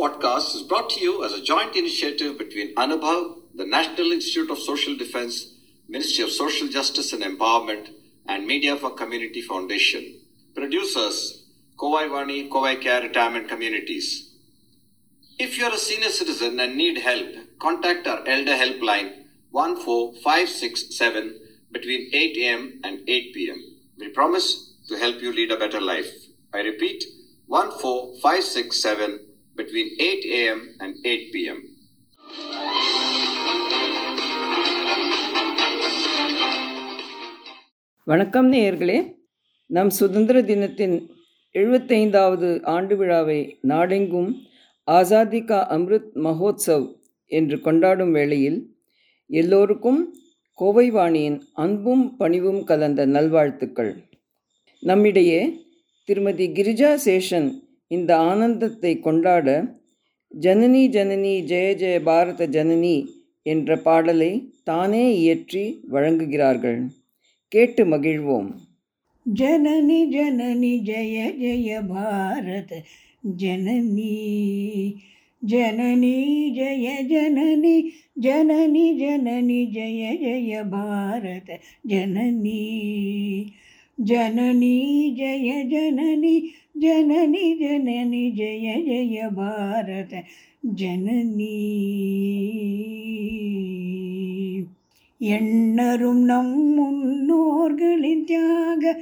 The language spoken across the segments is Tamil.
broadcast is brought to you as a joint initiative between Anubhav, the National Institute of Social Defense, Ministry of Social Justice and Empowerment, and Media for Community Foundation. Producers, Kovai Vani, Kovai Care Retirement Communities. If you are a senior citizen and need help, contact our Elder Helpline 14567 between 8 a.m. and 8 p.m. We promise to help you lead a better life. I repeat 14567 between 8 a.m. and 8 p.m. வணக்கம் நேயர்களே நம் சுதந்திர தினத்தின் எழுபத்தைந்தாவது ஆண்டு விழாவை நாடெங்கும் ஆசாதி கா அம்ருத் மகோத்சவ் என்று கொண்டாடும் வேளையில் எல்லோருக்கும் கோவை வாணியின் அன்பும் பணிவும் கலந்த நல்வாழ்த்துக்கள் நம்மிடையே திருமதி கிரிஜா சேஷன் இந்த ஆனந்தத்தை கொண்டாட ஜனனி ஜனனி ஜெய ஜெய பாரத ஜனனி என்ற பாடலை தானே இயற்றி வழங்குகிறார்கள் கேட்டு மகிழ்வோம் जननि जननि जय जय भारत जननी जननी जय जननी जननी जननी जय जय भारत जननी ஜனனி ஜய ஜனனி ஜனனி ஜனனி ஜய ஜய பாரத ஜனனி எண்ணரும் நம் முன்னோர்களின் தியாக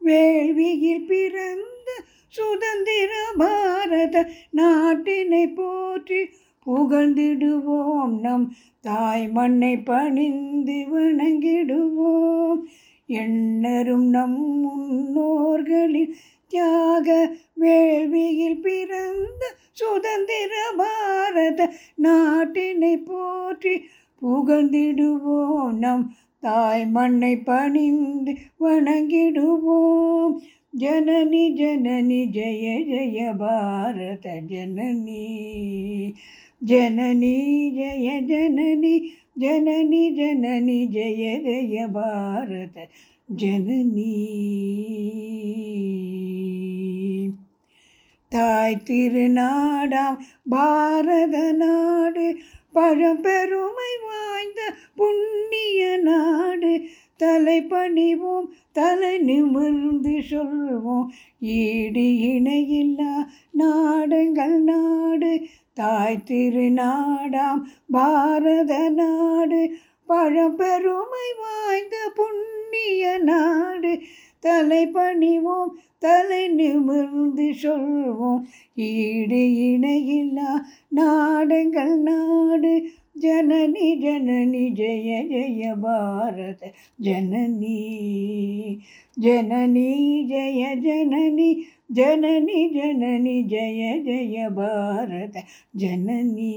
வேள்வியில் பிறந்த சுதந்திர பாரத நாட்டினை போற்றி புகழ்ந்திடுவோம் நம் தாய் மண்ணை பணிந்து வணங்கிடுவோம். எண்ணரும் நம் முன்னோர்களின் தியாக வேள்வியில் பிறந்த சுதந்திர பாரத நாட்டினை போற்றி புகழ்ந்திடுவோம். நம் தாய் மண்ணை பணிந்து வணங்கிடுவோம். ஜனனி ஜனனி ஜெய ஜெய பாரத ஜனனி. ஜனனி ஜெய ஜனனி ஜனனி ஜனனி ஜெய ஜெய பாரத ஜனனி. தாய் திருநாடாம் பாரத நாடு பழம்பெருமை வாய்ந்த புண்ணிய நாடு. தலை பணிவோம் தலை நிமிர்ந்து சொல்வோம் ஈடு இணையில்லா நாடுங்கள் நாடு. தாய் திருநாடாம் பாரத நாடு பழம்பெருமை வாய்ந்த புண்ணிய நாடு. தலை பணிவோம் தலை நிமிர்ந்து சொல்வோம் ஈடு இணையில்லா நாடுங்கள் நாடு. ஜனனி ஜனனி ஜெய ஜெய பாரத ஜனனி ஜனனி ஜெய ஜனனி ஜனனி ஜனனி ஜெய ஜெய பாரத ஜனனி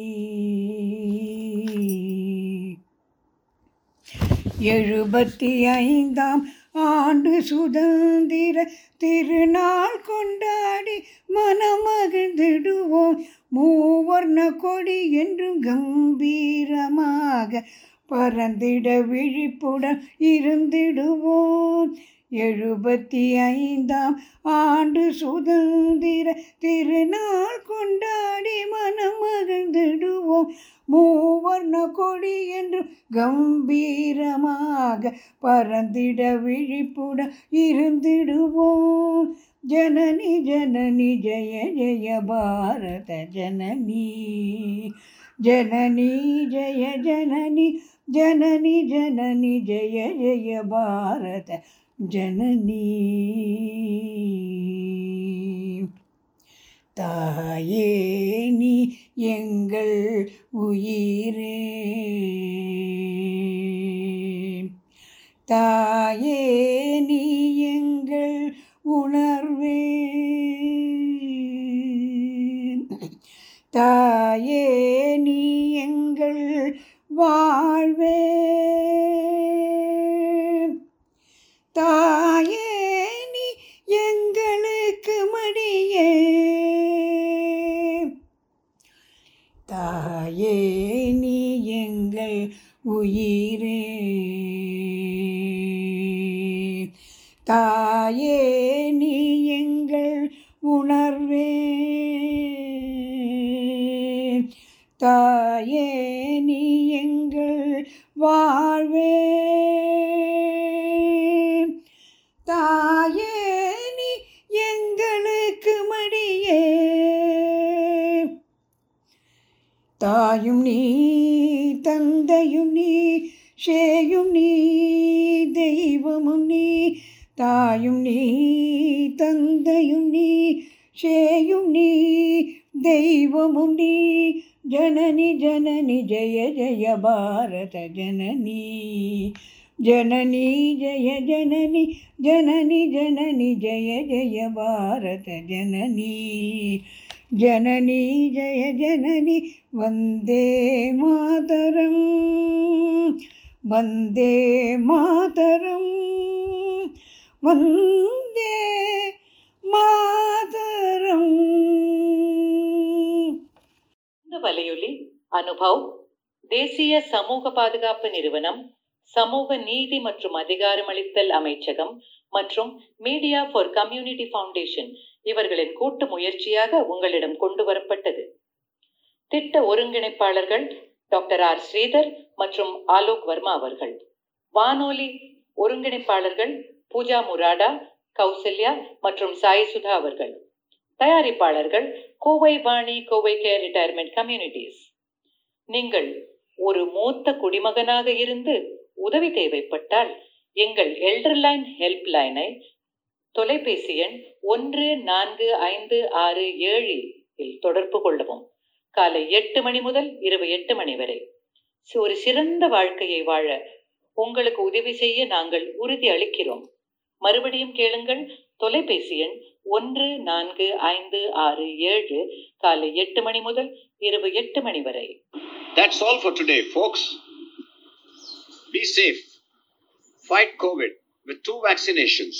எழுபத்தி ஐந்தாம் ஆண்டு சுதந்திர திருநாள் கொண்டாடி மனமகிழ்ந்திடுவோம். மூவர்ண கொடி என்றும் கம்பீரமாக பறந்திட விழிப்புடன் இருந்திடுவோம். எழுபத்தி ஐந்தாம் ஆண்டு சுதந்திர திருநாள் கொண்டாடி மனமகிழ்ந்திடுவோம். மூ கொடி என்று கம்பீரமாக பறந்திட விழிப்புடன் இருந்திடுவோம். ஜனனி ஜனனி ஜய ஜய பாரத ஜனனி. ஜனனி ஜய ஜனனி ஜனனி ஜனனி ஜய ஜய பாரத ஜனனி. தாயே நீ எங்கள் உயிரே. தாயே நீ எங்கள் உணர்வே. தாயே நீ எங்கள் வாழ்வே. தாயே நீ எங்கள் உயிரே. தாயே நீ எங்கள் உணர்வே. தாயே நீ எங்கள் வாழ்வே. தாயும் நீ தந்தையும் நீ ஷேயும் நீ தெய்வமும் நீ தாயும் நீ தந்தையும் நீ ஷேயும் நீ தெய்வமும் நீ ஜனனி ஜனனி ஜய ஜய பாரத ஜனனி. ஜனனி ஜய ஜனனி ஜனனி ஜனனி ஜய ஜய பாரத ஜனனி. ஜனனி ஜய ஜனனி வந்தே மாதரம் வந்தே மாதரம் வந்தே மாதரம் இந்த வலையொலி அனுபவ் தேசிய சமூக பாதுகாப்பு நிறுவனம் சமூக நீதி மற்றும் அதிகாரமளித்தல் அமைச்சகம் மற்றும் மீடியா ஃபார் கம்யூனிட்டி ஃபவுண்டேஷன் இவர்களின் கூட்டு முயற்சியாக உங்களிடம் கொண்டு வரப்பட்டது. திட்ட ஒருங்கிணைப்பாளர்கள் டாக்டர் ஆர். ஸ்ரீதர் மற்றும் ஆலோக் வர்மா அவர்கள். வானொலி ஒருங்கிணைப்பாளர்கள் பூஜா முராடா கௌசல்யா மற்றும் சாய் சுதா அவர்கள். தயாரிப்பாளர்கள் Kovai Vani Kovai care retirement communities. நீங்கள் ஒரு மூத்த குடிமகனாக இருந்து உதவி தேவைப்பட்டால் எங்கள் எல்டர்லைன் ஹெல்ப் லைனை தொலைபேசி எண் ஒன்று நான்கு ஐந்து ஆறு ஏழு இல் தொடர்பு கொள்ளவும் காலை எட்டு மணி முதல் இரவு எட்டு மணி வரை ஒரு சிறந்த வாழ்க்கையை வாழ உங்களுக்கு உதவி செய்ய நாங்கள் உறுதி அளிக்கிறோம் மறுபடியும் கேளுங்கள் தொலைபேசி எண் ஒன்று நான்கு ஐந்து ஆறு ஏழு காலை எட்டு மணி முதல் இரவு எட்டு மணி வரை That's all for today, folks. Be safe. Fight COVID with two vaccinations.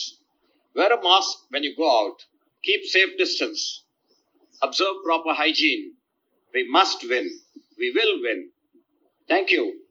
Wear a mask when you go out. Keep safe distance. Observe proper hygiene. We must win. We will win. Thank you.